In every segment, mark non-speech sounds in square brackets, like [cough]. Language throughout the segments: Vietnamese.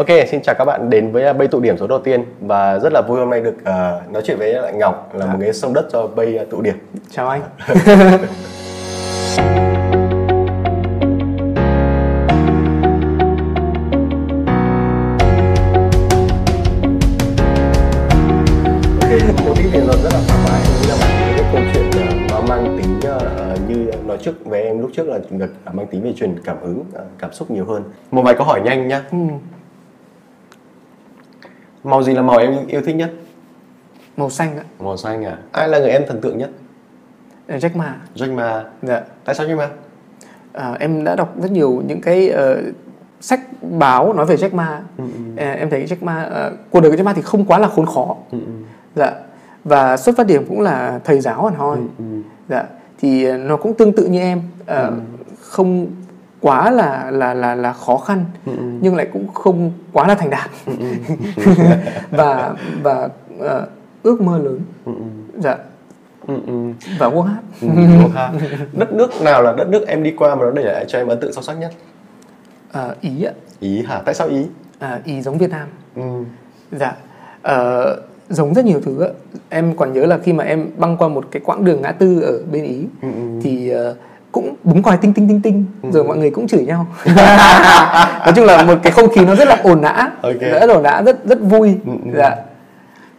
Ok, xin chào các bạn đến với Bay tụ điểm số đầu tiên và rất là vui hôm nay được uh, nói chuyện với lại Ngọc là Dạ. một cái sông đất cho Bay uh, tụ điểm. Chào anh. Ok, một tí thì nó rất là thoải mái, nghĩ là bạn có cái câu chuyện nó mang tính như nói trước với em lúc trước là được uh, mang tính về truyền cảm hứng, cảm xúc nhiều hơn. Một vài câu hỏi nhanh nhá. Ừ. Màu gì là màu em yêu thích nhất? Màu xanh ạ. Màu xanh à? Ai là người em thần tượng nhất? Ờ, Jack Ma. Jack Ma. Dạ. Tại sao Jack Ma? À, em đã đọc rất nhiều những cái ờ, sách báo nói về Jack Ma. Ừ, À, em thấy Jack Ma ờ, cuộc đời của Jack Ma thì không quá là khốn khó. Ừ, Dạ. Và xuất phát điểm cũng là thầy giáo hẳn hoi. ừ. Dạ. Thì nó cũng tương tự như em. Ờ, Không quá là là là là khó khăn nhưng lại cũng không quá là thành đạt. [laughs] Và và ờ, ước mơ lớn. Dạ. Ừ, ừ. và quốc hát. Ừ, đất nước nào là đất nước em đi qua mà nó để lại cho em ấn tượng sâu sắc nhất? Ờ, ý ạ. Ý hả? Tại sao ý? À, ý giống Việt Nam. Ừ. dạ. Ờ, giống rất nhiều thứ em còn nhớ là khi mà em băng qua một cái quãng đường ngã tư ở bên ý Ừ, ừ. thì ờ, cũng búng còi tinh tinh tinh tinh rồi mọi người cũng chửi nhau [laughs] nói chung là một cái không khí nó rất là ồn ào Ok. rất ồn ào rất rất vui Ừ, ừ. dạ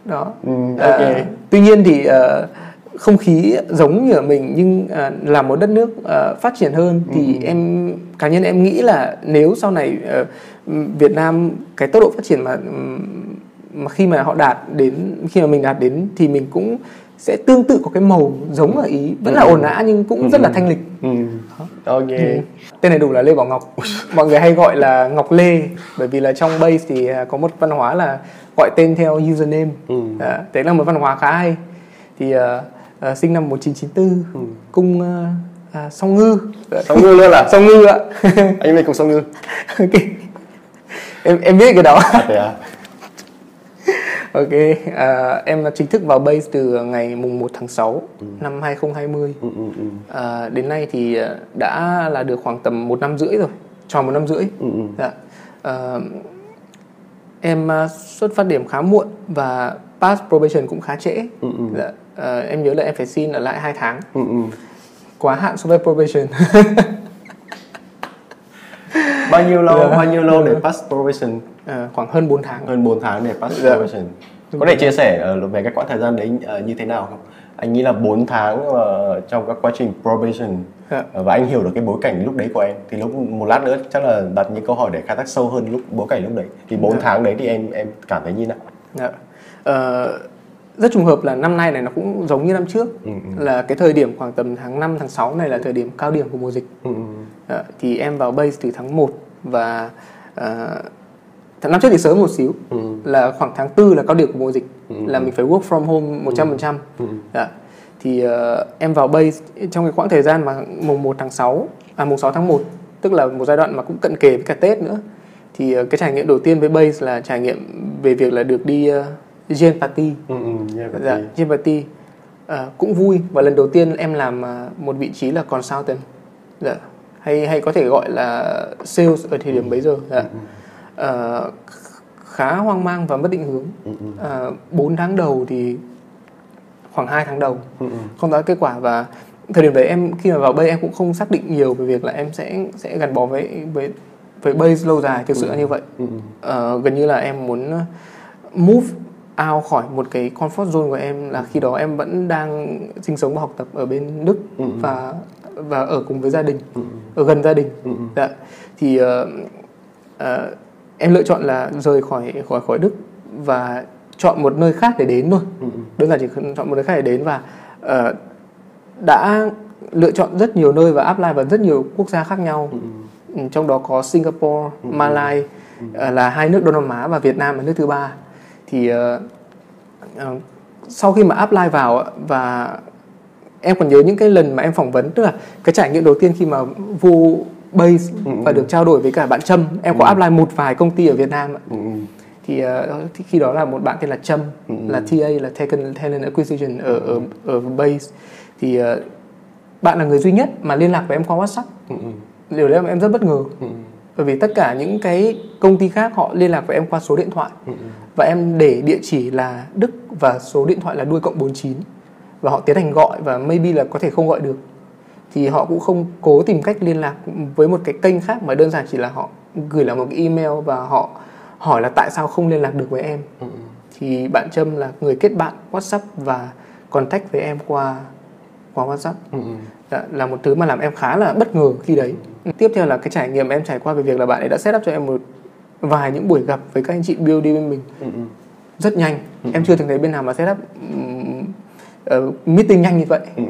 đó Ừ, Ờ, ok. tuy nhiên thì ờ, không khí giống như ở mình nhưng ờ, là một đất nước ờ, phát triển hơn thì Ừ. em cá nhân em nghĩ là nếu sau này ờ, Việt Nam cái tốc độ phát triển mà mà khi mà họ đạt đến khi mà mình đạt đến thì mình cũng sẽ tương tự có cái màu giống ở ý vẫn là ồn ào nhưng cũng rất là thanh lịch. Ừ. ok. Tên này đủ là Lê Bảo Ngọc. Mọi người hay gọi là Ngọc Lê bởi vì là trong base thì à, có một văn hóa là gọi tên theo username. Ừ. à, đấy là một văn hóa khá hay. Thì à, à, sinh năm 1994 Ừ. cung à, à, song ngư. Song ngư luôn là [laughs] song ngư ạ. Anh với cùng song ngư. Ok. Em em biết cái đó. À, thế à ok à, em chính thức vào base từ ngày mùng 1 tháng 6 năm 2020 ừ, ừ, ừ. À, đến nay thì à, đã là được khoảng tầm một năm rưỡi rồi tròn một năm rưỡi Ừ, ừ. dạ. à, em à, xuất phát điểm khá muộn và pass probation cũng khá trễ Ừ, ừ. dạ. à, em nhớ là em phải xin ở lại 2 tháng Ừ, ừ. quá hạn so với probation [laughs] bao nhiêu lâu Dạ. bao nhiêu lâu để pass probation à, khoảng hơn 4 tháng hơn 4 tháng để pass Dạ. probation có thể chia sẻ ờ, về cái quãng thời gian đấy ờ, như thế nào không anh nghĩ là 4 tháng trong các quá trình probation Dạ. và anh hiểu được cái bối cảnh lúc đấy của em thì lúc một lát nữa chắc là đặt những câu hỏi để khai thác sâu hơn lúc bối cảnh lúc đấy thì 4 Dạ. tháng đấy thì em em cảm thấy như nào Dạ. Ờ, rất trùng hợp là năm nay này nó cũng giống như năm trước Ừ, ừ. là cái thời điểm khoảng tầm tháng 5 tháng 6 này là thời điểm cao điểm của mùa dịch ừ, ừ. Ờ, thì em vào base từ tháng 1 và tháng năm trước thì sớm một xíu Ừ. là khoảng tháng 4 là cao điểm của mùa dịch Ừ. là mình phải work from home 100% Ừ. Dạ. thì ờ, em vào base trong cái khoảng thời gian mà mùng 1 tháng 6 à mùng 6 tháng 1 tức là một giai đoạn mà cũng cận kề với cả Tết nữa thì ờ, cái trải nghiệm đầu tiên với base là trải nghiệm về việc là được đi uh, Gen Party Ừ, ừ, dạ, Gen Party Ờ, cũng vui và lần đầu tiên em làm ờ, một vị trí là consultant dạ. hay hay có thể gọi là sales ở thời điểm bấy giờ dạ. Ờ, khá hoang mang và mất định hướng Ừ, ừ. Ờ, 4 tháng đầu thì khoảng 2 tháng đầu Ừ, ừ. không có kết quả và thời điểm đấy em khi mà vào base em cũng không xác định nhiều về việc là em sẽ sẽ gắn bó với với với base lâu dài thực sự là như vậy Ừ, ừ. Ờ, gần như là em muốn move out khỏi một cái comfort zone của em là khi đó em vẫn đang sinh sống và học tập ở bên Đức Ừ. và và ở cùng với gia đình Ừ. ở gần gia đình Ừ. dạ. thì ờ, ờ, em lựa chọn là rời khỏi khỏi khỏi Đức và chọn một nơi khác để đến thôi Ừ. đơn giản chỉ chọn một nơi khác để đến và ờ, đã lựa chọn rất nhiều nơi và apply vào rất nhiều quốc gia khác nhau Ừ. Ừ, trong đó có Singapore, Malai ờ, là hai nước Đông Nam Á và Việt Nam là nước thứ ba thì ờ, sau khi mà apply vào và em còn nhớ những cái lần mà em phỏng vấn tức là cái trải nghiệm đầu tiên khi mà vô base và được trao đổi với cả bạn Trâm em có apply một vài công ty ở Việt Nam ạ. Ừ. thì, ờ, thì khi đó là một bạn tên là Trâm là TA là Taken Talent Acquisition ở ở ở base thì ờ, bạn là người duy nhất mà liên lạc với em qua WhatsApp Ừ. điều đấy em rất bất ngờ Ừ. bởi vì tất cả những cái công ty khác họ liên lạc với em qua số điện thoại. Ừ, và em để địa chỉ là Đức và số điện thoại là đuôi cộng 49 và họ tiến hành gọi và maybe là có thể không gọi được. Thì họ cũng không cố tìm cách liên lạc với một cái kênh khác mà đơn giản chỉ là họ gửi lại một cái email và họ hỏi là tại sao không liên lạc được với em. Ừ, thì bạn Trâm là người kết bạn WhatsApp và contact với em qua qua WhatsApp. Ừ, Dạ, là một thứ mà làm em khá là bất ngờ khi đấy tiếp theo là cái trải nghiệm em trải qua về việc là bạn ấy đã set up cho em một vài những buổi gặp với các anh chị BOD bên mình. Ừ, ừ. rất nhanh. Em chưa từng thấy bên nào mà set up uh, meeting nhanh như vậy. Ừ.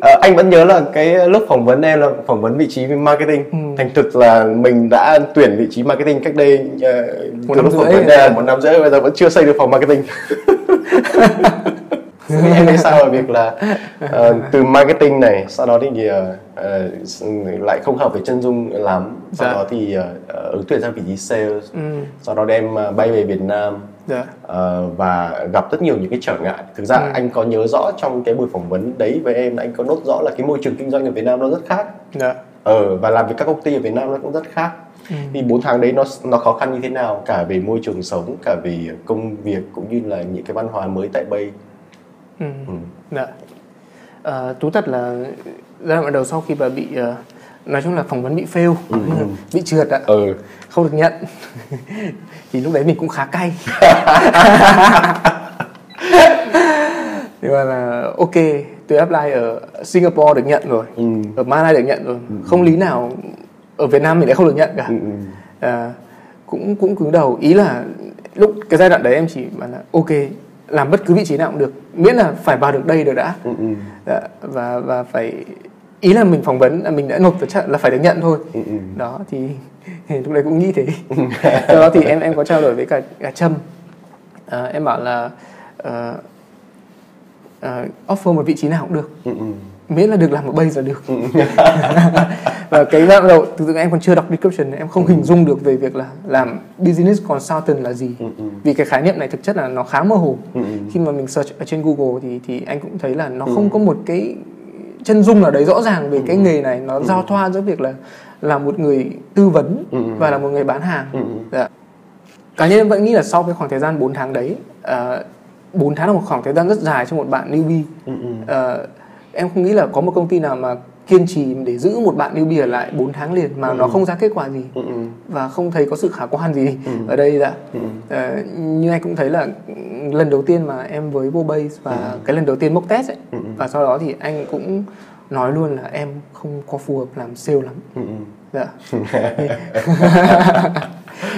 Ờ, anh vẫn nhớ là cái lúc phỏng vấn em là phỏng vấn vị trí marketing. Ừ. thành thực là mình đã tuyển vị trí marketing cách đây uh, Một từ năm lúc phỏng rưỡi vấn là một năm rưỡi bây giờ vẫn chưa xây được phòng marketing [laughs] Nghĩ em nghĩ sao về việc là [laughs] ờ, từ marketing này sau đó thì ờ, lại không hợp với chân dung lắm sau Dạ. đó thì ờ, ứng tuyển sang vị trí sales ừ, sau đó đem ờ, bay về Việt Nam dạ. Ờ, và gặp rất nhiều những cái trở ngại thực ra Ừ. anh có nhớ rõ trong cái buổi phỏng vấn đấy với em là anh có nốt rõ là cái môi trường kinh doanh ở Việt Nam nó rất khác Dạ. ờ, và làm với các công ty ở Việt Nam nó cũng rất khác Ừ. thì 4 tháng đấy nó nó khó khăn như thế nào cả về môi trường sống cả về công việc cũng như là những cái văn hóa mới tại Bay Ừ. ừ. Dạ. Ờ, thú thật là giai đoạn đầu sau khi bà bị ờ, nói chung là phỏng vấn bị fail Ừ, ừ. [laughs] bị trượt ạ ừ. không được nhận [laughs] thì lúc đấy mình cũng khá cay [laughs] nhưng mà là ok tôi apply ở Singapore được nhận rồi Ừ. ở Malaysia được nhận rồi không lý nào ở Việt Nam mình lại không được nhận cả Ừ. ừ. à, cũng cũng cứng đầu ý là lúc cái giai đoạn đấy em chỉ bảo là ok làm bất cứ vị trí nào cũng được miễn là phải vào được đây được đã Ừ. Ừ. Dạ, và và phải ý là mình phỏng vấn là mình đã nộp trận là phải được nhận thôi Ừ. Ừ. đó thì, thì [laughs] lúc đấy cũng nghĩ thế [laughs] sau đó thì em em có trao đổi với cả cả trâm à, em bảo là ờ, ờ, offer một vị trí nào cũng được Ừ. Ừ. miễn là được làm ở bây giờ được [laughs] và cái giai đoạn đầu thực sự em còn chưa đọc description em không hình dung được về việc là làm business consultant là gì Ừ. Ừ. vì cái khái niệm này thực chất là nó khá mơ hồ Ừ. Ừ. khi mà mình search ở trên Google thì thì anh cũng thấy là nó không có một cái chân dung nào đấy rõ ràng về cái nghề này nó giao thoa giữa việc là là một người tư vấn Ừ. và là một người bán hàng Ừ. dạ. cá nhân em vẫn nghĩ là sau cái khoảng thời gian 4 tháng đấy uh, 4 tháng là một khoảng thời gian rất dài cho một bạn newbie Ừ. Ừ. Ờ, em không nghĩ là có một công ty nào mà kiên trì để giữ một bạn newbie ở lại 4 tháng liền mà nó không ra kết quả gì Ừ. Ừ. và không thấy có sự khả quan gì Ừ. ở đây dạ Ừ. Ờ, như anh cũng thấy là lần đầu tiên mà em với vô base và cái lần đầu tiên mock test ấy Ừ. và sau đó thì anh cũng nói luôn là em không có phù hợp làm sale lắm Ừ. Ừ. dạ [laughs]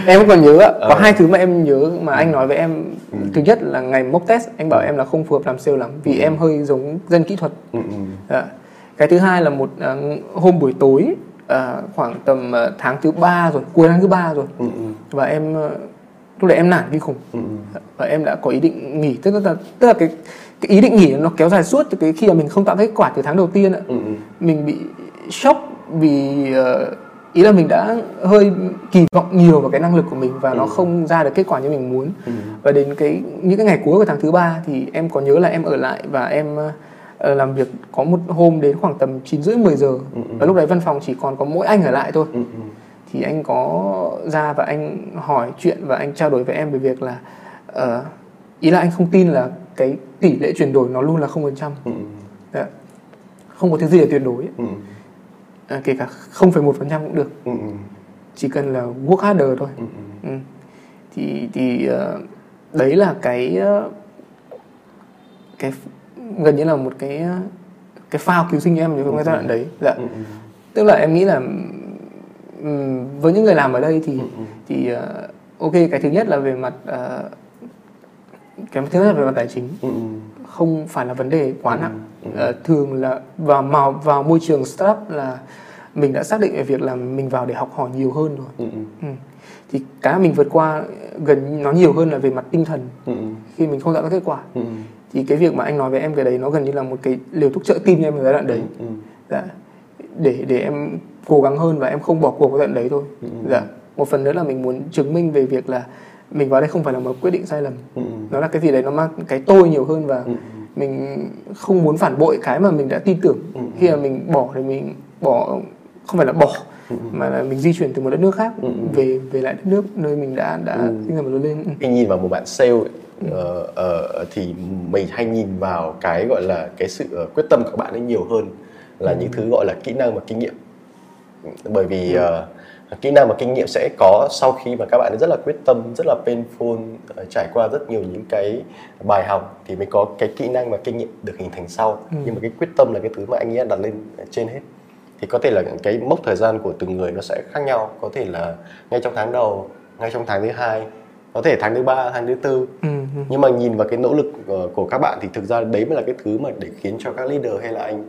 em còn nhớ có Ờ. hai thứ mà em nhớ mà anh nói với em thứ nhất là ngày mock test anh bảo em là không phù hợp làm sale lắm vì em hơi giống dân kỹ thuật Ừ. Ừ. Dạ. Cái thứ hai là một à, hôm buổi tối à, khoảng tầm à, tháng thứ ba rồi, cuối tháng thứ ba rồi Ừ. Ừ. và em à, lúc đấy em nản kinh khủng Ừ. và em đã có ý định nghỉ tức là tức là cái cái ý định nghỉ nó kéo dài suốt từ cái khi mà mình không tạo kết quả từ tháng đầu tiên ạ Ừ. Ừ. mình bị sốc vì ờ, ý là mình đã hơi kỳ vọng nhiều vào cái năng lực của mình và nó không ra được kết quả như mình muốn Ừ. và đến cái những cái ngày cuối của tháng thứ ba thì em có nhớ là em ở lại và em ờ, làm việc có một hôm đến khoảng tầm 9 rưỡi 10 giờ và lúc đấy văn phòng chỉ còn có mỗi anh ở lại thôi Ừ. Ừ. thì anh có ra và anh hỏi chuyện và anh trao đổi với em về việc là ờ, ý là anh không tin là cái tỷ lệ chuyển đổi nó luôn là không phần trăm Ừ. Dạ. không có thứ gì là tuyệt đối. Ừ. à, kể cả 0,1 phần trăm cũng được Ừ. Ừ. chỉ cần là work harder thôi Ừ. ừ. thì thì ờ, đấy là cái ờ, cái gần như là một cái cái phao cứu sinh em trong cái giai đoạn đấy dạ Ừ. Ừ. tức là em nghĩ là với những người làm ở đây thì thì ờ, ok cái thứ nhất là về mặt ờ, cái thứ nhất là về mặt tài chính Ừ. Ừ. không phải là vấn đề quá nặng Ờ, thường là vào vào vào môi trường startup là mình đã xác định về việc là mình vào để học hỏi nhiều hơn rồi Ừ. Ừ. ừ. thì cái mình vượt qua gần nó nhiều hơn là về mặt tinh thần Ừ. Ừ. khi mình không tạo ra kết quả Ừ. thì cái việc mà anh nói với em cái đấy nó gần như là một cái liều thuốc trợ tim cho em ở giai đoạn đấy. Ừ. dạ. để để em cố gắng hơn và em không bỏ cuộc cái giai đoạn đấy thôi. Dạ. một phần nữa là mình muốn chứng minh về việc là mình vào đây không phải là một quyết định sai lầm. Ừ. nó là cái gì đấy nó mang cái tôi nhiều hơn và mình không muốn phản bội cái mà mình đã tin tưởng. Khi mà mình bỏ thì mình bỏ không phải là bỏ mà là mình di chuyển từ một đất nước khác về về lại đất nước nơi mình đã đã sinh ra và lớn lên. Ừ. khi nhìn vào một bạn sale ấy, ờ, ờ, thì mình hay nhìn vào cái gọi là cái sự ờ, quyết tâm của các bạn ấy nhiều hơn là những thứ gọi là kỹ năng và kinh nghiệm. Bởi vì ờ, kỹ năng và kinh nghiệm sẽ có sau khi mà các bạn ấy rất là quyết tâm rất là painful ờ, trải qua rất nhiều những cái bài học thì mới có cái kỹ năng và kinh nghiệm được hình thành sau. Nhưng mà cái quyết tâm là cái thứ mà anh ấy đặt lên trên hết. Thì có thể là cái mốc thời gian của từng người nó sẽ khác nhau. Có thể là ngay trong tháng đầu ngay trong tháng thứ hai có thể tháng thứ ba tháng thứ tư. Ừ, ừ. nhưng mà nhìn vào cái nỗ lực ờ, của các bạn thì thực ra đấy mới là cái thứ mà để khiến cho các leader hay là anh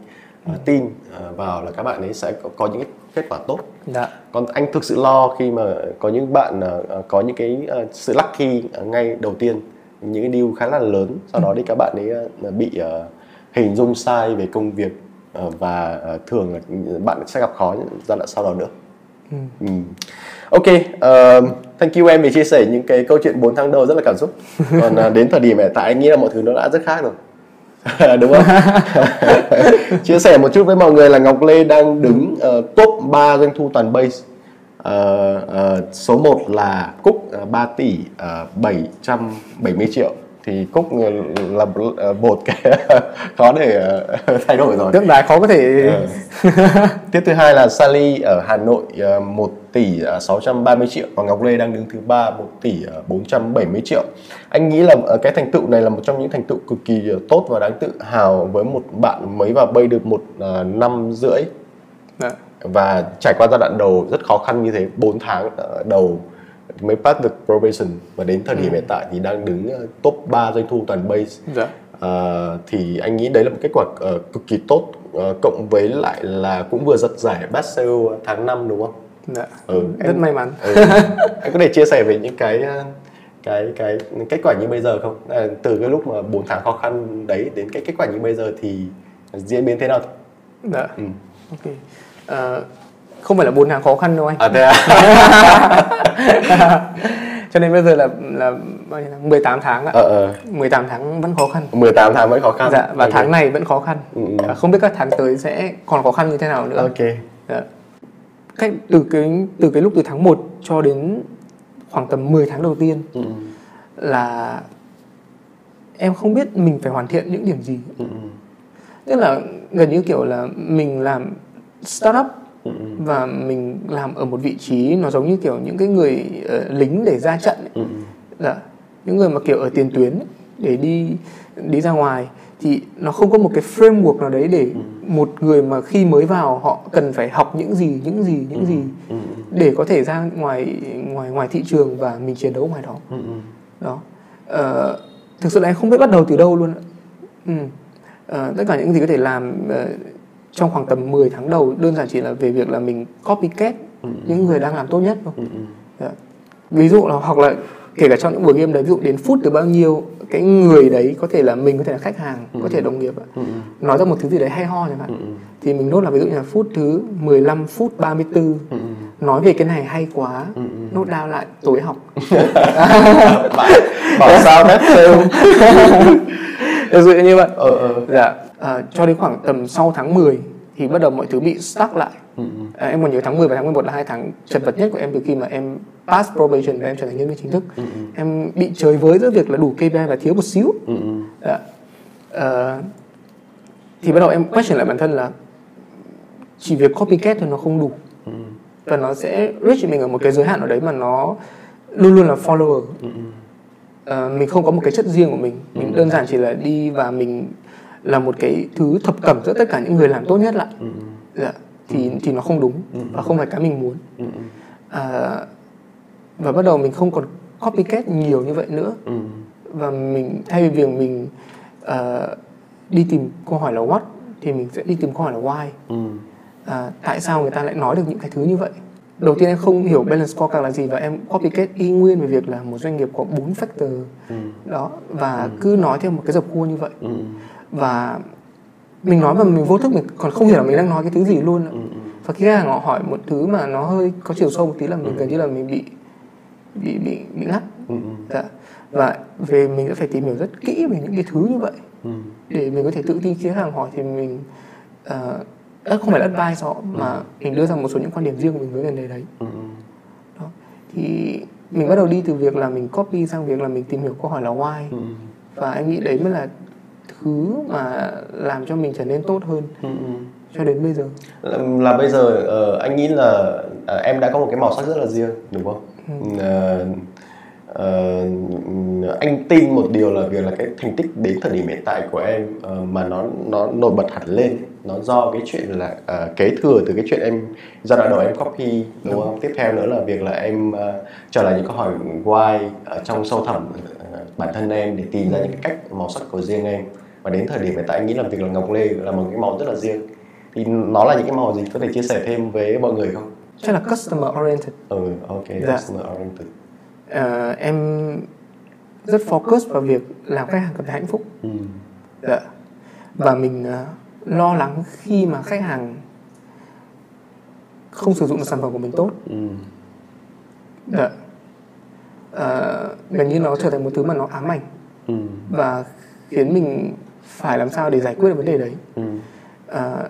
ờ, tin ờ, vào là các bạn ấy sẽ có, có những cái kết quả tốt. Dạ. còn anh thực sự lo khi mà có những bạn có những cái sự lucky ngay đầu tiên những cái deal khá là lớn. Sau đó thì các bạn ấy bị hình dung sai về công việc và thường là bạn sẽ gặp khó giai đoạn sau đó nữa. Ừ. Ok, ờ, thank you em vì chia sẻ những cái câu chuyện 4 tháng đầu rất là cảm xúc. [laughs] Còn ờ, đến thời điểm hiện tại anh nghĩ là mọi thứ nó đã rất khác rồi. [laughs] Đúng không? [laughs] chia sẻ một chút với mọi người là Ngọc Lê đang đứng ờ, top 3 doanh thu toàn base. Ờ, ờ, số 1 là Cúc ờ, 3 tỷ uh, 770 triệu thì Cúc là ờ, một cái [laughs] khó để ờ, [laughs] thay đổi rồi. Tượng đài khó có thể Ờ. [laughs] Tiếp thứ hai là Sally ở Hà Nội ờ, 1 tỷ ờ, 630 triệu và Ngọc Lê đang đứng thứ ba 1 tỷ ờ, 470 triệu. Anh nghĩ là ờ, cái thành tựu này là một trong những thành tựu cực kỳ tốt và đáng tự hào với một bạn mới vào bay được một năm rưỡi Dạ. và trải qua giai đoạn đầu rất khó khăn như thế 4 tháng ờ, đầu mới pass được probation và đến thời điểm hiện tại thì đang đứng ờ, top 3 doanh thu toàn base Dạ. Ờ, thì anh nghĩ đấy là một kết quả ờ, cực kỳ tốt Ờ, cộng với lại là cũng vừa giật giải best sale tháng 5 đúng không? Dạ. Ừ, Rất em- may mắn. Ừ. [laughs] anh có thể chia sẻ về những cái cái cái kết quả như bây giờ không? À, từ cái lúc mà 4 tháng khó khăn đấy đến cái kết quả như bây giờ thì diễn biến thế nào? Dạ. Ừ. Ok. Ờ, không phải là 4 tháng khó khăn đâu anh. À thế à? [laughs] Cho nên bây giờ là là bao nhiêu tháng? 18 tháng ạ. ờ, ờ. 18 tháng vẫn khó khăn. 18 tháng vẫn khó khăn. Dạ và Ok. tháng này vẫn khó khăn. Ừ, ừ. Dạ, Không biết các tháng tới sẽ còn khó khăn như thế nào nữa. Ok. Dạ. Cách từ cái từ cái lúc từ tháng 1 cho đến khoảng tầm 10 tháng đầu tiên Ừ, là em không biết mình phải hoàn thiện những điểm gì. ừ, Tức là gần như kiểu là mình làm startup ừ, và mình làm ở một vị trí nó giống như kiểu những cái người ờ, lính để ra trận ấy. ừ, Dạ. những người mà kiểu ở tiền tuyến ấy, để đi đi ra ngoài thì nó không có một cái framework nào đấy để một người mà khi mới vào họ cần phải học những gì những gì những gì ừ, để có thể ra ngoài ngoài ngoài thị trường và mình chiến đấu ngoài đó ừ, ừ. đó Ờ, thực sự là em không biết bắt đầu từ đâu luôn ạ. ừ. Ờ, tất cả những gì có thể làm ờ, trong khoảng tầm 10 tháng đầu đơn giản chỉ là về việc là mình copycat những người đang làm tốt nhất thôi. Ừ, ừ. Dạ. ví dụ là hoặc là kể cả trong những buổi game đấy ví dụ đến phút từ bao nhiêu cái người đấy có thể là mình có thể là khách hàng có thể đồng nghiệp ạ. Ừ, nói ra một thứ gì đấy hay ho chẳng hạn. Thì mình nốt là ví dụ như là phút thứ 15 phút 34 ừ, nói về cái này hay quá nốt down lại tối học. [laughs] Bảo, bảo sao [laughs] [laughs] ví dụ như vậy. Ờ, ờ. dạ à, cho đến khoảng tầm sau tháng 10 thì bắt đầu mọi thứ bị stuck lại. À, em còn nhớ tháng 10 và tháng 11 là hai tháng chật vật nhất của em từ khi mà em pass probation và em trở thành nhân viên chính thức. Em bị chơi với giữa việc là đủ KPI và thiếu một xíu. Ừ, ừ. Ờ, thì bắt đầu em question lại bản thân là chỉ việc copycat thôi nó không đủ. Và nó sẽ reach mình ở một cái giới hạn ở đấy mà nó luôn luôn là follower. Ờ, mình không có một cái chất riêng của mình. Mình đơn giản chỉ là đi và mình là một cái thứ thập cẩm giữa tất cả những người làm tốt nhất lại. Dạ. thì thì nó không đúng và không phải cái mình muốn. À, và bắt đầu mình không còn copycat nhiều như vậy nữa. Ừ. và mình thay vì việc mình ờ, đi tìm câu hỏi là what thì mình sẽ đi tìm câu hỏi là why. Ừ. à, tại sao người ta lại nói được những cái thứ như vậy? Đầu tiên em không hiểu balance scorecard là gì và em copycat y nguyên về việc là một doanh nghiệp có bốn factor đó và cứ nói theo một cái dập khuôn như vậy. Ừ. và mình nói mà mình vô thức mình còn không hiểu là mình đang nói cái thứ gì luôn ạ. và khi khách hàng họ hỏi một thứ mà nó hơi có chiều sâu một tí là mình gần như là mình bị bị bị bị ngắt Ừ. dạ. và về mình sẽ phải tìm hiểu rất kỹ về những cái thứ như vậy Ừ. để mình có thể tự tin khi khách hàng hỏi thì mình uh, không phải là advice họ mà mình đưa ra một số những quan điểm riêng của mình với vấn đề đấy Ừ, ừ. đó. thì mình bắt đầu đi từ việc là mình copy sang việc là mình tìm hiểu câu hỏi là why Ừ, và anh nghĩ đấy mới là thứ mà làm cho mình trở nên tốt hơn ừ, ừ. cho đến bây giờ? Là, là bây giờ ờ, anh nghĩ là ờ, em đã có một cái màu sắc rất là riêng đúng không? Ờ, ờ, anh tin một điều là việc là cái thành tích đến thời điểm hiện tại của em ờ, mà nó nó nổi bật hẳn lên nó do cái chuyện là ờ, kế thừa từ cái chuyện em giai đoạn đầu em copy đúng. không? Tiếp theo nữa là việc là em ờ, trở lại những câu hỏi why ở trong sâu thẳm ờ, bản thân em để tìm ra những cái cách màu sắc của riêng em và đến thời điểm hiện tại anh nghĩ là việc là ngọc lê là một cái màu rất là riêng thì nó là những cái màu gì có thể chia sẻ thêm với mọi người không? chắc là customer oriented Ừ, ok, Dạ. customer oriented. Ờ, em rất focus vào việc làm khách hàng cảm thấy hạnh phúc Ừ. dạ. và mình ờ, lo lắng khi mà khách hàng không sử dụng được sản phẩm của mình tốt Ừ. dạ. Ờ, gần như nó trở thành một thứ mà nó ám ảnh Ừ. và khiến mình phải làm sao để giải quyết được vấn đề đấy Ừ. Ờ,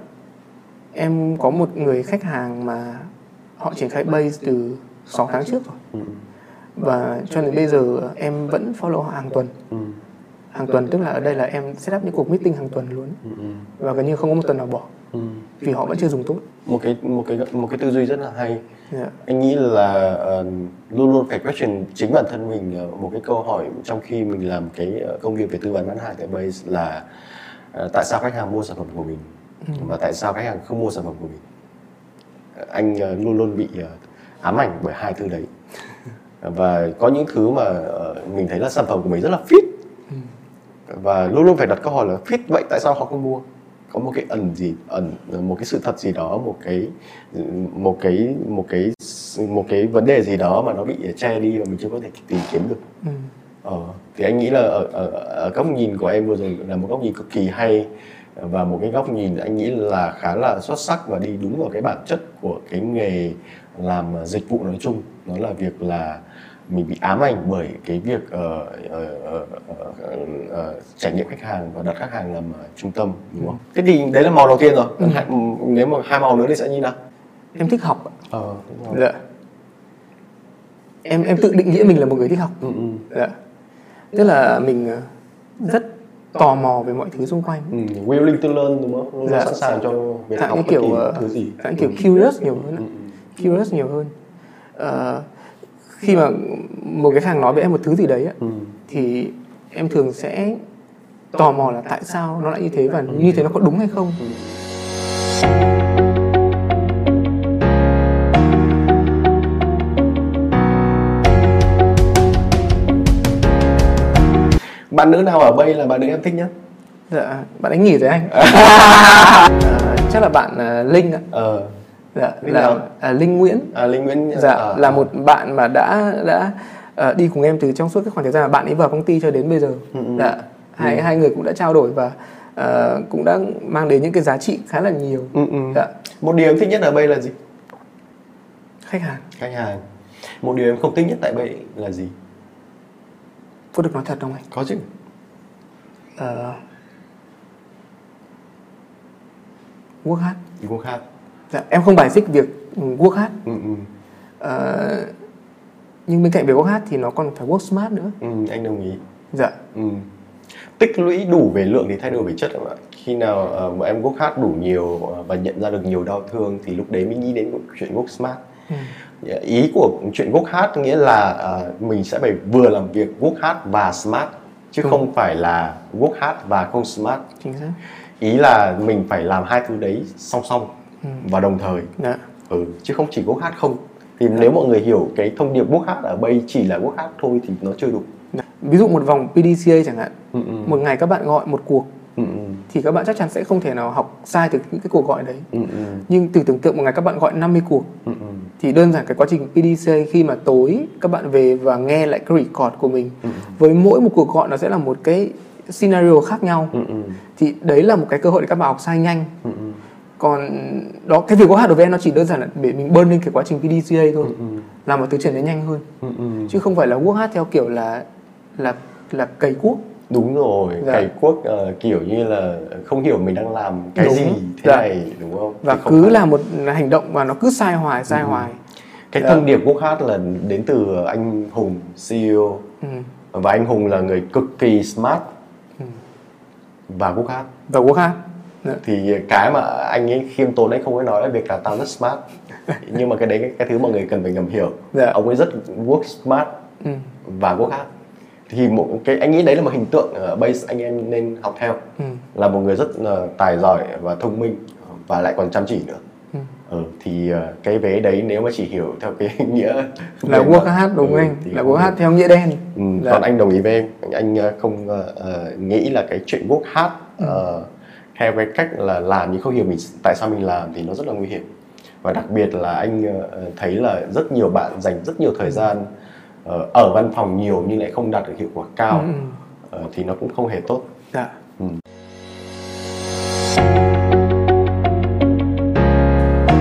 em có một người khách hàng mà họ triển khai base từ 6 tháng trước rồi Ừ. và cho đến bây giờ em vẫn follow họ hàng tuần Ừ. hàng tuần tức là ở đây là em set up những cuộc meeting hàng tuần luôn. Ừ. và gần như không có một tuần nào bỏ Ừ. vì họ vẫn chưa dùng tốt. Một cái một cái một cái tư duy rất là hay. Dạ. anh nghĩ là ờ, luôn luôn phải question chính bản thân mình ờ, một cái câu hỏi trong khi mình làm cái ờ, công việc về tư vấn bán hàng tại base là ờ, tại sao khách hàng mua sản phẩm của mình và tại sao khách hàng không mua sản phẩm của mình? Anh ờ, luôn luôn bị ờ, ám ảnh bởi hai thứ đấy. [laughs] Và có những thứ mà ờ, mình thấy là sản phẩm của mình rất là fit. Và luôn luôn phải đặt câu hỏi là fit vậy tại sao họ không mua có một cái ẩn gì ẩn một cái sự thật gì đó một cái một cái một cái một cái vấn đề gì đó mà nó bị che đi và mình chưa có thể tìm kiếm được Ừ. ờ, thì anh nghĩ là ở, ở, ở góc nhìn của em vừa rồi là một góc nhìn cực kỳ hay và một cái góc nhìn anh nghĩ là khá là xuất sắc và đi đúng vào cái bản chất của cái nghề làm dịch vụ nói chung đó là việc là mình bị ám ảnh bởi cái việc ờ, ờ, ờ, trải nghiệm khách hàng và đặt khách hàng làm trung tâm đúng không? Thế thì đấy là màu đầu tiên rồi. Hai- Nếu mà hai màu nữa thì sẽ như nào? em thích học. Ờ, đúng rồi. dạ. em em tự định nghĩa mình là một người thích học Ừ, ừ. dạ. tức là mình rất tò mò về mọi thứ xung quanh Ừ, willing to learn đúng không? Luôn Dạ. sẵn sàng cho việc dạng học như bất kiểu kỳ thứ gì. dạng kiểu curious nhiều hơn. Ừ, ừ. curious nhiều hơn Ờ, khi mà một cái hàng nói với em một thứ gì đấy á, Ừ. thì em thường sẽ tò mò là tại sao nó lại như thế và như thế nó có đúng hay không. Bạn nữ nào ở đây là bạn nữ em thích nhất? dạ bạn ấy nghỉ rồi anh. Ờ, [laughs] chắc là bạn ờ, linh ạ. Ờ, dạ Linh là nào? à, linh nguyễn à, Linh Nguyễn dạ ờ, là một bạn mà đã đã ờ, đi cùng em từ trong suốt cái khoảng thời gian mà bạn ấy vào công ty cho đến bây giờ Ừ, ừ. dạ hai hai người cũng đã trao đổi và ờ, cũng đã mang đến những cái giá trị khá là nhiều Ừ, ừ. dạ Một điều em thích nhất ở đây là gì? khách hàng Khách hàng. Một điều em không thích nhất tại đây là gì? có được nói thật không anh Có chứ. Ờ, work hard Vô khác. Dạ, em không bài xích việc ừ, work hard Ừ, ừ. Ờ, nhưng bên cạnh việc work hard thì nó còn phải work smart nữa Ừ, anh đồng ý. dạ Ừ. Tích lũy đủ về lượng thì thay đổi về chất ạ. Khi nào ờ, mà em work hard đủ nhiều ờ, và nhận ra được nhiều đau thương thì lúc đấy mới nghĩ đến chuyện work smart. ừ. Ý của chuyện work hard nghĩa là ờ, mình sẽ phải vừa làm việc work hard và smart chứ Ừ. không phải là work hard và không smart. chính xác Ý là mình phải làm hai thứ đấy song song Ừ. và đồng thời. dạ Ừ, chứ không chỉ work hard không. Thì nếu mọi người hiểu cái thông điệp work hard ở đây chỉ là work hard thôi thì nó chưa đủ. Dạ. ví dụ một vòng PDCA chẳng hạn Ừ, ừ. một ngày các bạn gọi một cuộc Ừ, ừ. thì các bạn chắc chắn sẽ không thể nào học sai từ những cái cuộc gọi đấy Ừ, ừ. nhưng từ tưởng tượng một ngày các bạn gọi 50 cuộc Ừ, ừ. thì đơn giản cái quá trình PDCA khi mà tối các bạn về và nghe lại cái record của mình Ừ. với mỗi một cuộc gọi nó sẽ là một cái scenario khác nhau Ừ, ừ. thì đấy là một cái cơ hội để các bạn học sai nhanh Ừ, ừ. Còn đó cái việc có hạt đối với em nó chỉ đơn giản là để mình bơn lên cái quá trình PDCA thôi Ừ, ừ. làm mọi thứ trở nên nhanh hơn Ừ, ừ. chứ không phải là work hard theo kiểu là là là cày cuốc đúng rồi Dạ. cày cuốc ờ, kiểu như là không hiểu mình đang làm cái Đúng. gì thế Dạ. này đúng không và Thì cứ phải- là một hành động mà nó cứ sai hoài sai hoài cái Dạ. thông điệp quốc hát là đến từ anh Hùng CEO ừ. và anh Hùng là người cực kỳ smart Ừ. và quốc hát và quốc hát. Thì cái mà anh ấy khiêm tốn anh không có nói là việc là tao rất smart nhưng mà cái đấy cái, cái thứ mọi người cần phải ngầm hiểu Dạ. ông ấy rất work smart ừ. và quốc hát thì một cái anh nghĩ đấy là một hình tượng ở base anh em nên học theo Ừ. là một người rất là tài giỏi và thông minh và lại còn chăm chỉ nữa Ừ. ừ, thì ờ, cái vế đấy nếu mà chỉ hiểu theo cái [laughs] nghĩa là mặt- hát đúng ừ, anh là không hát được. theo nghĩa đen Ừ, Dạ. còn anh đồng ý với em anh, anh không ờ, nghĩ là cái chuyện quốc hát Ừ. theo cái cách là làm nhưng không hiểu mình tại sao mình làm thì nó rất là nguy hiểm. Và đặc biệt là anh ờ, thấy là rất nhiều bạn dành rất nhiều thời gian ờ, ở văn phòng nhiều nhưng lại không đạt được hiệu quả cao. Ừ, ừ. Ờ, thì nó cũng không hề tốt. Dạ.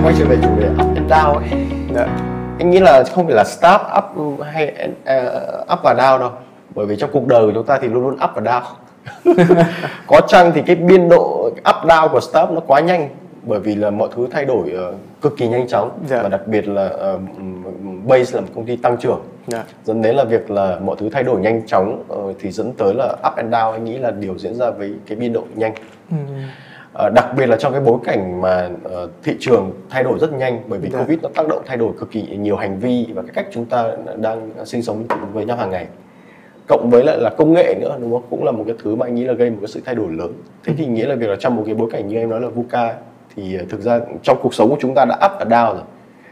Quay trở về chủ đề up and down ấy. Dạ. Anh nghĩ là không phải là start up hay uh, up và down đâu. Bởi vì trong cuộc đời của chúng ta thì luôn luôn up và down có chăng thì cái biên độ up down của startup nó quá nhanh? Bởi vì là mọi thứ thay đổi ờ, cực kỳ nhanh chóng. Dạ. và đặc biệt là ờ, base là một công ty tăng trưởng. Dạ. Dẫn đến là việc là mọi thứ thay đổi nhanh chóng ờ, thì dẫn tới là up and down. Anh nghĩ là điều diễn ra với cái biên độ nhanh. Ờ, đặc biệt là trong cái bối cảnh mà ờ, thị trường thay đổi rất nhanh bởi vì Dạ. covid nó tác động thay đổi cực kỳ nhiều hành vi và cái cách chúng ta đang sinh sống với nhau hàng ngày cộng với lại là công nghệ nữa đúng không? Cũng là một cái thứ mà anh nghĩ là gây một cái sự thay đổi lớn. Thế thì nghĩa là việc là trong một cái bối cảnh như em nói là VUCA thì ờ, thực ra trong cuộc sống của chúng ta đã up và down rồi.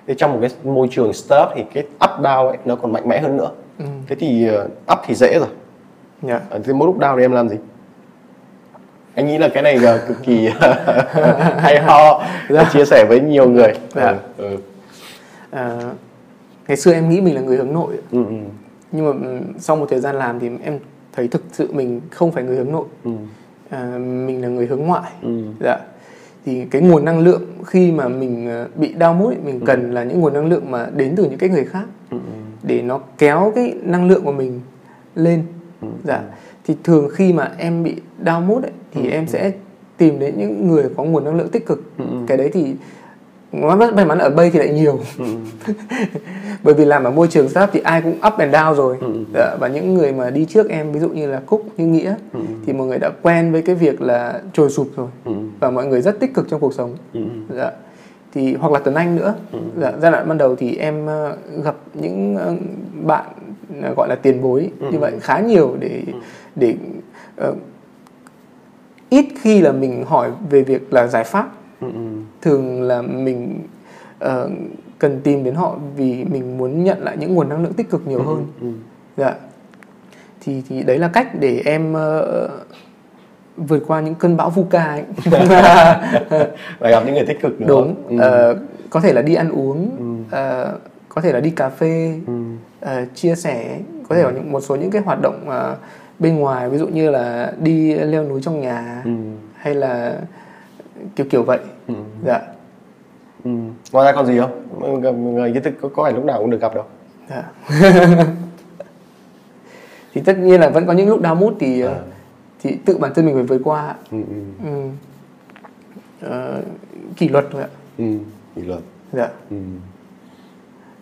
Thế trong một cái môi trường startup thì cái up down ấy nó còn mạnh mẽ hơn nữa. Ừ. thế thì ờ, up thì dễ rồi. Dạ. Ờ, thế mỗi lúc down thì em làm gì? Anh nghĩ là cái này là cực kỳ [laughs] hay ho [laughs] Dạ. chia sẻ với nhiều người. Dạ. ừ, ừ, Ờ, ngày xưa em nghĩ mình là người hướng nội. Ừ, ừ, nhưng mà ừm, sau một thời gian làm thì em thấy thực sự mình không phải người hướng nội. Ừ, à, mình là người hướng ngoại. Ừ, dạ. Thì cái nguồn năng lượng khi mà mình ờ, bị đau ấy, mình cần là những nguồn năng lượng mà đến từ những cái người khác ừ, để nó kéo cái năng lượng của mình lên. Dạ. Thì thường khi mà em bị down mood ấy, thì em sẽ tìm đến những người có nguồn năng lượng tích cực. Cái đấy thì may may mắn ở bay thì lại nhiều. [laughs] Bởi vì làm ở môi trường startup thì ai cũng up and down rồi. Dạ, và những người mà đi trước em ví dụ như là cúc như nghĩa thì mọi người đã quen với cái việc là trồi sụp rồi. Ừ, và mọi người rất tích cực trong cuộc sống. Ừ, dạ. Thì hoặc là Tuấn Anh nữa. Dạ, giai đoạn ban đầu thì em ờ, gặp những ờ, bạn ờ, gọi là tiền bối như vậy khá nhiều để để ờ, ít khi là mình hỏi về việc là giải pháp ừ, ừ. thường là mình ờ, cần tìm đến họ vì mình muốn nhận lại những nguồn năng lượng tích cực nhiều hơn ừ. dạ thì thì đấy là cách để em ờ, vượt qua những cơn bão VUCA ấy. [laughs] và gặp những người tích cực nữa đúng ừ. Ờ, có thể là đi ăn uống ờ, có thể là đi cà phê Ừ. ờ, chia sẻ có thể là những một số những cái hoạt động ờ, bên ngoài ví dụ như là đi leo núi trong nhà Ừ. hay là kiểu kiểu vậy Ừ. dạ Ừ. ngoài ra còn gì không Gặp người kiến thức có, có phải lúc nào cũng được gặp đâu dạ [laughs] thì tất nhiên là vẫn có những lúc đau mút thì À. thì tự bản thân mình phải vượt qua ừ, ừ, ừ. Ờ, kỷ luật thôi ạ ừ. kỷ luật dạ ừ.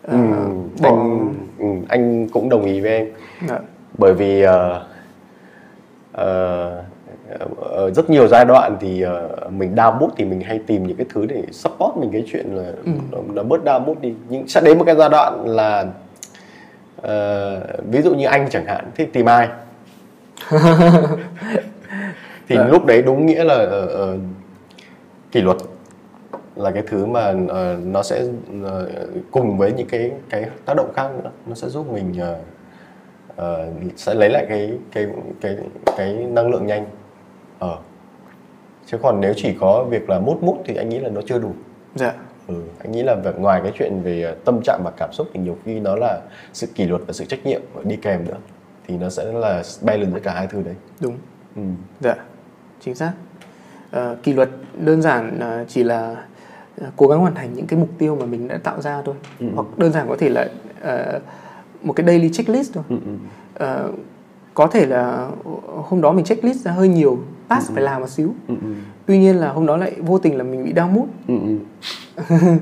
Ờ, ừ. bỏ anh ừ. anh cũng đồng ý với em dạ. bởi vì ờ, ờ, ờ, rất nhiều giai đoạn thì ờ, mình down mood thì mình hay tìm những cái thứ để support mình cái chuyện là nó, nó bớt down mood đi. Nhưng sẽ đến một cái giai đoạn là ờ, ví dụ như anh chẳng hạn thích tìm ai? [laughs] Thì Dạ. lúc đấy đúng nghĩa là ờ, ờ, kỷ luật là cái thứ mà ờ, nó sẽ ờ, cùng với những cái cái tác động khác nữa. Nó sẽ giúp mình ờ, ờ, sẽ lấy lại cái cái cái cái năng lượng nhanh ờ. Chứ còn nếu chỉ có việc là mút mút thì anh nghĩ là nó chưa đủ. Dạ. Ừ. anh nghĩ là việc ngoài cái chuyện về ờ, tâm trạng và cảm xúc thì nhiều khi nó là sự kỷ luật và sự trách nhiệm đi kèm nữa thì nó sẽ là balance với cả hai thứ đấy. Đúng. Ừ. dạ chính xác. Ờ, kỷ luật đơn giản chỉ là ờ, cố gắng hoàn thành những cái mục tiêu mà mình đã tạo ra thôi. Hoặc đơn giản có thể là ờ, một cái daily checklist thôi. Ừ, ừ. Ờ, có thể là hôm đó mình checklist ra hơi nhiều task phải làm một xíu ừ, ừ, tuy nhiên là hôm đó lại vô tình là mình bị down mood ừ, ừ. [laughs]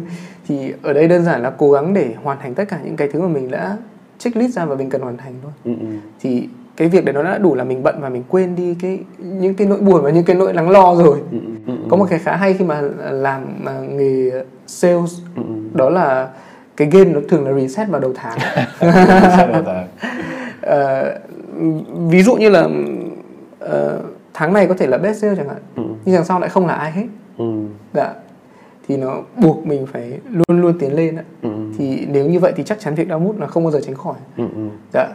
thì ở đây đơn giản là cố gắng để hoàn thành tất cả những cái thứ mà mình đã checklist ra và mình cần hoàn thành thôi Ừ, ừ. thì cái việc đấy nó đã đủ là mình bận và mình quên đi cái những cái nỗi buồn và những cái nỗi lắng lo rồi Ừ, ừ, ừ. có một cái khá hay khi mà làm mà nghề sales Ừ, ừ. đó là cái game nó thường là reset vào đầu tháng [laughs] được rồi? [laughs] Ví dụ như là ờ, tháng này có thể là best sale chẳng hạn. Ừ, nhưng đằng sau lại không là ai hết. Ừ, dạ. Thì nó buộc mình phải luôn luôn tiến lên ạ ừ, thì nếu như vậy thì chắc chắn việc đau mút là không bao giờ tránh khỏi. Ừ, ừ. dạ.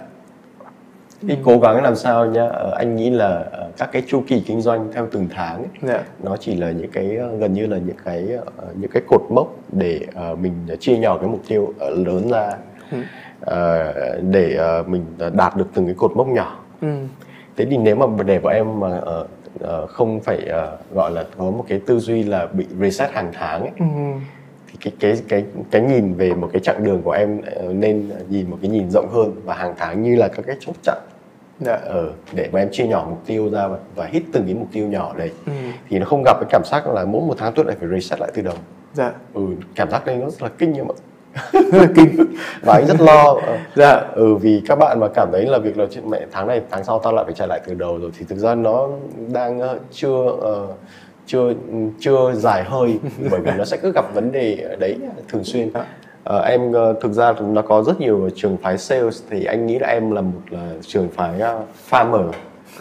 Thì cố gắng làm sao nhá ờ, anh nghĩ là ờ, các cái chu kỳ kinh doanh theo từng tháng ấy, dạ. nó chỉ là những cái gần như là những cái những cái cột mốc để mình chia nhỏ cái mục tiêu lớn ra. Ừ. ờ, để ờ, mình đạt được từng cái cột mốc nhỏ. Ừ. thế thì nếu mà để bọn em mà ờ, ờ, không phải ờ, gọi là có một cái tư duy là bị reset hàng tháng ấy, Ừ. thì cái cái cái cái nhìn về một cái chặng đường của em nên nhìn một cái nhìn rộng hơn và hàng tháng như là các cái chốt chặn. Dạ. Ờ, để mà em chia nhỏ mục tiêu ra và, và hit từng cái mục tiêu nhỏ đấy. Ừ. thì nó không gặp cái cảm giác là mỗi một tháng tôi lại phải reset lại từ đầu. Dạ. Ừ, cảm giác đây nó rất là kinh rất là [laughs] kinh. Và anh rất lo. Dạ. Ừ vì các bạn mà cảm thấy là việc là chuyện mẹ tháng này tháng sau tao lại phải chạy lại từ đầu rồi thì thực ra nó đang ờ, chưa ờ, chưa chưa dài hơi [laughs] bởi vì nó sẽ cứ gặp vấn đề đấy thường xuyên. Ờ, em thực ra nó có rất nhiều trường phái sales thì anh nghĩ là em là một là trường phái farmer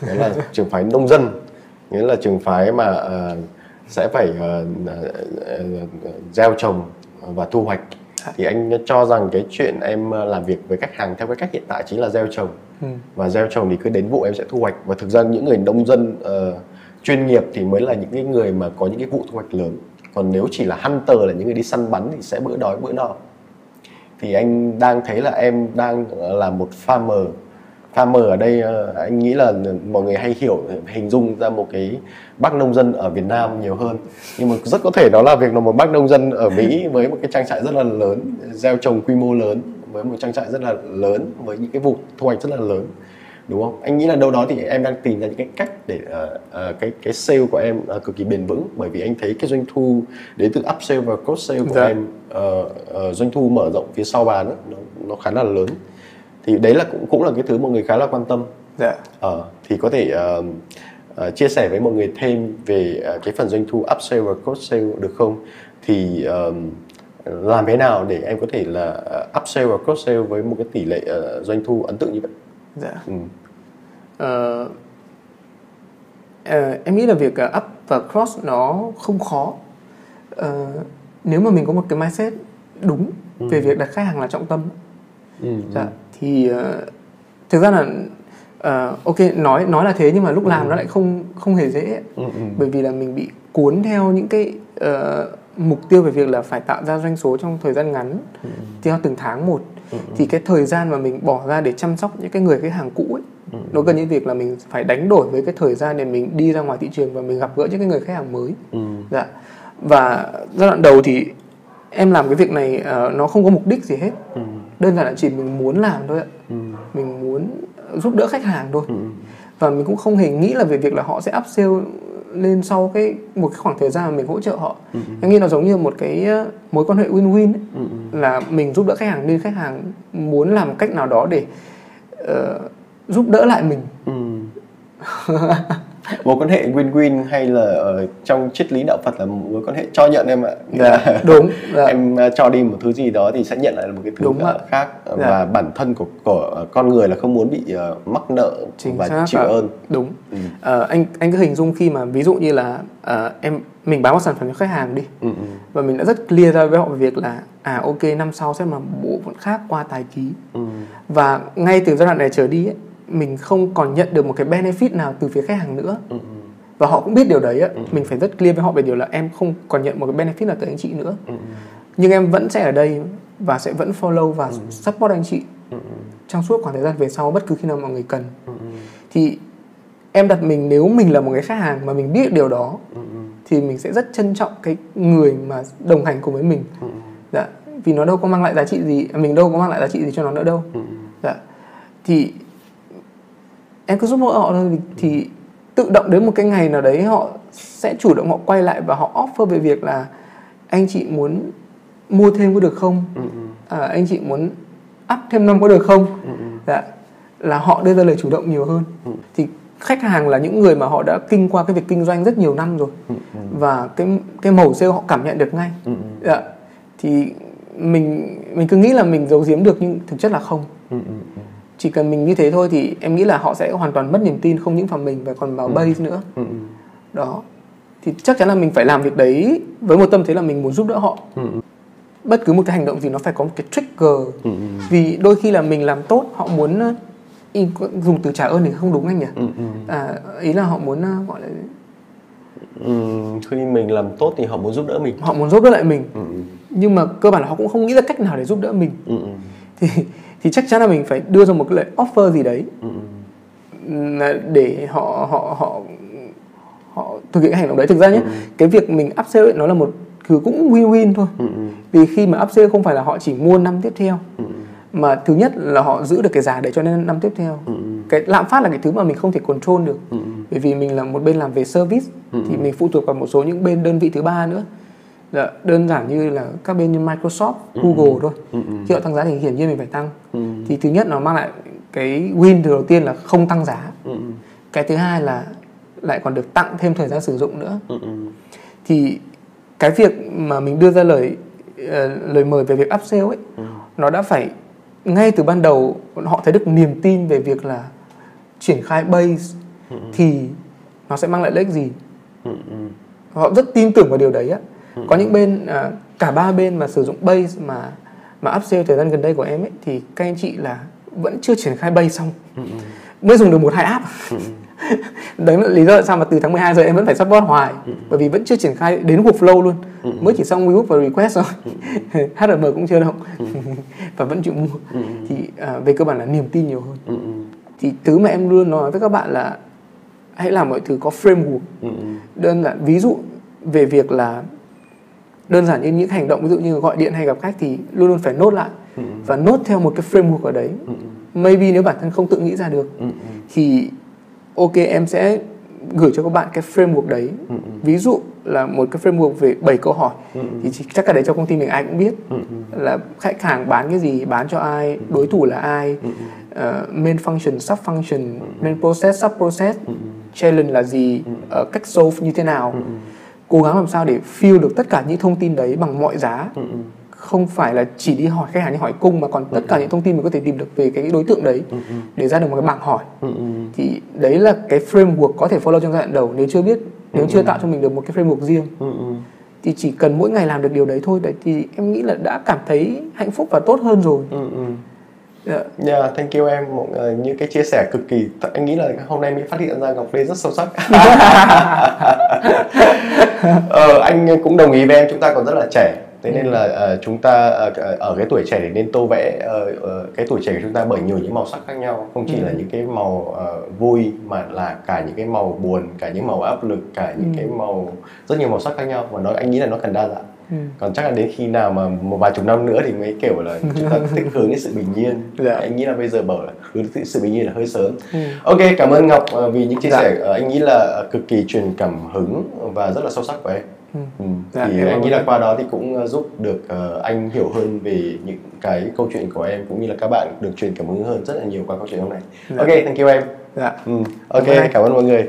nghĩa là [laughs] trường phái nông dân nghĩa là trường phái mà ờ, sẽ phải ờ, ờ, gieo trồng và thu hoạch thì anh cho rằng cái chuyện em ờ, làm việc với khách hàng theo cái cách hiện tại chính là gieo trồng. Ừ. và gieo trồng thì cứ đến vụ em sẽ thu hoạch. Và thực ra những người nông dân ờ, chuyên nghiệp thì mới là những cái người mà có những cái vụ thu hoạch lớn. Còn nếu chỉ là hunter là những người đi săn bắn thì sẽ bữa đói bữa no thì anh đang thấy là em đang ờ, là một farmer farmer ở đây ờ, anh nghĩ là mọi người hay hiểu hình dung ra một cái bác nông dân ở Việt Nam nhiều hơn. Nhưng mà rất có thể đó là việc là một bác nông dân ở Mỹ với một cái trang trại rất là lớn gieo trồng quy mô lớn với một trang trại rất là lớn với những cái vụ thu hoạch rất là lớn đúng không? Anh nghĩ là đâu đó thì em đang tìm ra những cái cách để ờ, ờ, cái cái sale của em ờ, cực kỳ bền vững. Bởi vì anh thấy cái doanh thu đến từ upsell và cross sale của Dạ. em ờ, ờ, doanh thu mở rộng phía sau bàn á, nó, nó khá là lớn thì đấy là cũng cũng là cái thứ mọi người khá là quan tâm dạ Ờ, thì có thể ờ, ờ, chia sẻ với mọi người thêm về ờ, cái phần doanh thu upsell và cross sale được không? Thì ờ, làm thế nào để em có thể là upsell và cross sale với một cái tỷ lệ ờ, doanh thu ấn tượng như vậy? dạ Ừ. Ờ, em nghĩ là việc ờ, up và cross nó không khó Ờ, nếu mà mình có một cái mindset đúng về việc đặt khách hàng là trọng tâm Ừ. dạ thì ờ, thực ra là ờ, ok nói nói là thế nhưng mà lúc làm nó lại không không hề dễ. Ừ, ừ. bởi vì là mình bị cuốn theo những cái ờ, mục tiêu về việc là phải tạo ra doanh số trong thời gian ngắn. Theo từng tháng một. Thì cái thời gian mà mình bỏ ra để chăm sóc những cái người khách hàng cũ ấy nó gần như việc là mình phải đánh đổi với cái thời gian để mình đi ra ngoài thị trường và mình gặp gỡ những cái người khách hàng mới. Ừ. dạ. Và giai đoạn đầu thì em làm cái việc này ờ, nó không có mục đích gì hết. Ừ. đơn giản là chỉ mình muốn làm thôi ạ Ừ. mình muốn giúp đỡ khách hàng thôi Ừ. và mình cũng không hề nghĩ là về việc là họ sẽ upsell lên sau cái một cái khoảng thời gian mà mình hỗ trợ họ em nghĩ nó giống như một cái ờ, mối quan hệ win-win ấy. Ừ. là mình giúp đỡ khách hàng nên khách hàng muốn làm cách nào đó để ờ, giúp đỡ lại mình Ừ. [laughs] mối quan hệ win-win hay là ở trong triết lý đạo Phật là một mối quan hệ cho nhận em ạ. Dạ, đúng dạ. em uh, cho đi một thứ gì đó thì sẽ nhận lại một cái thứ Đúng khác. Dạ. và bản thân của của con người là không muốn bị uh, mắc nợ chính và xác chịu ạ. ơn. Đúng. Ừ. Ờ, anh anh cứ hình dung khi mà ví dụ như là ờ, em mình bán một sản phẩm cho khách hàng đi. Ừ, ừ, và mình đã rất clear ra với họ về việc là à ok năm sau sẽ là bộ phận khác qua tài ký. Ừ, và ngay từ giai đoạn này trở đi ấy, mình không còn nhận được một cái benefit nào từ phía khách hàng nữa. Ừ, và họ cũng biết điều đấy á. Mình phải rất clear với họ về điều là em không còn nhận một cái benefit nào từ anh chị nữa. Ừ, nhưng em vẫn sẽ ở đây và sẽ vẫn follow và support anh chị ừ, trong suốt khoảng thời gian về sau bất cứ khi nào mọi người cần. Thì em đặt mình nếu mình là một cái khách hàng mà mình biết điều đó ừ, thì mình sẽ rất trân trọng cái người mà đồng hành cùng với mình. Ừ, dạ. Vì nó đâu có mang lại giá trị gì mình đâu có mang lại giá trị gì cho nó nữa đâu. Ừ, dạ. Thì em cứ giúp đỡ họ thôi thì, tự động đến một cái ngày nào đấy họ sẽ chủ động họ quay lại và họ offer về việc là anh chị muốn mua thêm có được không? Ừ, ừ, à, anh chị muốn up thêm năm có được không? Ừ, dạ là họ đưa ra lời chủ động nhiều hơn. Ừ. thì khách hàng là những người mà họ đã kinh qua cái việc kinh doanh rất nhiều năm rồi. Ừ, và cái cái màu sale họ cảm nhận được ngay. Ừ, dạ thì mình mình cứ nghĩ là mình giấu giếm được nhưng thực chất là không. Ừ, chỉ cần mình như thế thôi thì em nghĩ là họ sẽ hoàn toàn mất niềm tin không những vào mình và còn vào base nữa. Ừ, ừ, đó. Thì chắc chắn là mình phải làm việc đấy với một tâm thế là mình muốn giúp đỡ họ. Ừ, ừ, bất cứ một cái hành động gì nó phải có một cái trigger. Ừ, ừ. vì đôi khi là mình làm tốt họ muốn ờ, dùng từ trả ơn thì không đúng anh nhỉ? Ừ, ừ. à, ý là họ muốn ờ, gọi là Ừ, khi mình làm tốt thì họ muốn giúp đỡ mình. Họ muốn giúp đỡ lại mình. Ừ, ừ, nhưng mà cơ bản là họ cũng không nghĩ ra cách nào để giúp đỡ mình. Ừ, ừ, thì thì chắc chắn là mình phải đưa ra một cái lời offer gì đấy. Ừ, ừ. để họ họ họ họ thực hiện cái hành động đấy. Thực ra nhé Ừ. cái việc mình upsell ấy, nó là một thứ cũng win-win thôi. Ừ, ừ, vì khi mà upsell không phải là họ chỉ mua năm tiếp theo mà thứ nhất là họ giữ được cái giá để cho nên năm tiếp theo. Ừ, cái lạm phát là cái thứ mà mình không thể control được. Ừ. bởi vì mình là một bên làm về service Ừ. thì mình phụ thuộc vào một số những bên đơn vị thứ ba nữa Dạ, đơn giản như là các bên như Microsoft, Google thôi. Ừ, ừ. khi họ tăng giá thì hiển nhiên mình phải tăng. Ừ, thì thứ nhất nó mang lại cái win từ đầu tiên là không tăng giá. Ừ, ừ, cái thứ hai là lại còn được tặng thêm thời gian sử dụng nữa. Ừ, ừ. thì cái việc mà mình đưa ra lời ờ, lời mời về việc upsell ấy Ừ. nó đã phải ngay từ ban đầu họ thấy được niềm tin về việc là triển khai base thì nó sẽ mang lại lợi ích gì. Ừ, ừ. họ rất tin tưởng vào điều đấy á có những bên à, cả ba bên mà sử dụng base mà mà upsell thời gian gần đây của em ấy thì các anh chị là vẫn chưa triển khai base xong. Ừ, ừ. mới dùng được một hai app. [laughs] Đấy là lý do tại sao mà từ tháng 12 giờ em vẫn phải support hoài bởi vì vẫn chưa triển khai đến cuộc flow luôn mới chỉ xong rebook và request thôi. [laughs] HRM cũng chưa động. [laughs] Và vẫn chịu mua. Thì à, về cơ bản là niềm tin nhiều hơn. Ừ, ừ. thì thứ mà em luôn nói với các bạn là hãy làm mọi thứ có framework. Ừ, ừ. đơn giản ví dụ về việc là đơn giản như những hành động ví dụ như gọi điện hay gặp khách thì luôn luôn phải nốt lại và nốt theo một cái framework ở đấy. Maybe nếu bản thân không tự nghĩ ra được Ừ, ừ. thì ok em sẽ gửi cho các bạn cái framework đấy. Ví dụ là một cái framework về 7 câu hỏi thì chắc cái đấy trong công ty mình ai cũng biết. Là khách hàng bán cái gì bán cho ai đối thủ là ai ờ, main function sub function main process sub process challenge là gì ờ, cách solve như thế nào cố gắng làm sao để fill được tất cả những thông tin đấy bằng mọi giá. Không phải là chỉ đi hỏi khách hàng như hỏi cung mà còn tất cả những thông tin mình có thể tìm được về cái đối tượng đấy để ra được một cái bảng hỏi. Ừ, ừ. thì đấy là cái framework có thể follow trong giai đoạn đầu. Nếu chưa biết nếu chưa tạo cho mình được một cái framework riêng Ừ, ừ. thì chỉ cần mỗi ngày làm được điều đấy thôi. Đấy thì em nghĩ là đã cảm thấy hạnh phúc và tốt hơn rồi Ừ, ừ. Dạ. Yeah, thank you em. Một ờ, những cái chia sẻ cực kỳ anh nghĩ là hôm nay mới phát hiện ra Ngọc Lê rất sâu sắc. [laughs] Ờ, anh cũng đồng ý với em chúng ta còn rất là trẻ. Thế nên là ờ, chúng ta ờ, ở cái tuổi trẻ thì nên tô vẽ ờ, ờ, cái tuổi trẻ của chúng ta bởi nhiều những màu sắc khác nhau. Không chỉ là những cái màu ờ, vui mà là cả những cái màu buồn cả những màu áp lực cả những cái màu rất nhiều màu sắc khác nhau. Và nó anh nghĩ là nó cần đa dạng Ừ. còn chắc là đến khi nào mà một vài chục năm nữa thì mới kiểu là [laughs] chúng ta thích hướng đến sự bình yên Dạ. anh nghĩ là bây giờ bảo là hướng đến sự bình yên là hơi sớm Ừ. ok cảm ơn ngọc ờ, vì những chia Dạ. sẻ ờ, anh nghĩ là ờ, cực kỳ truyền cảm hứng và rất là sâu sắc của em Ừ. Ừ. Dạ, thì anh nghĩ là qua đó thì cũng giúp được ờ, anh hiểu hơn về những cái câu chuyện của em cũng như là các bạn được truyền cảm hứng hơn rất là nhiều qua câu chuyện hôm nay Dạ. ok thank you em dạ ừ. ok cảm ơn mọi người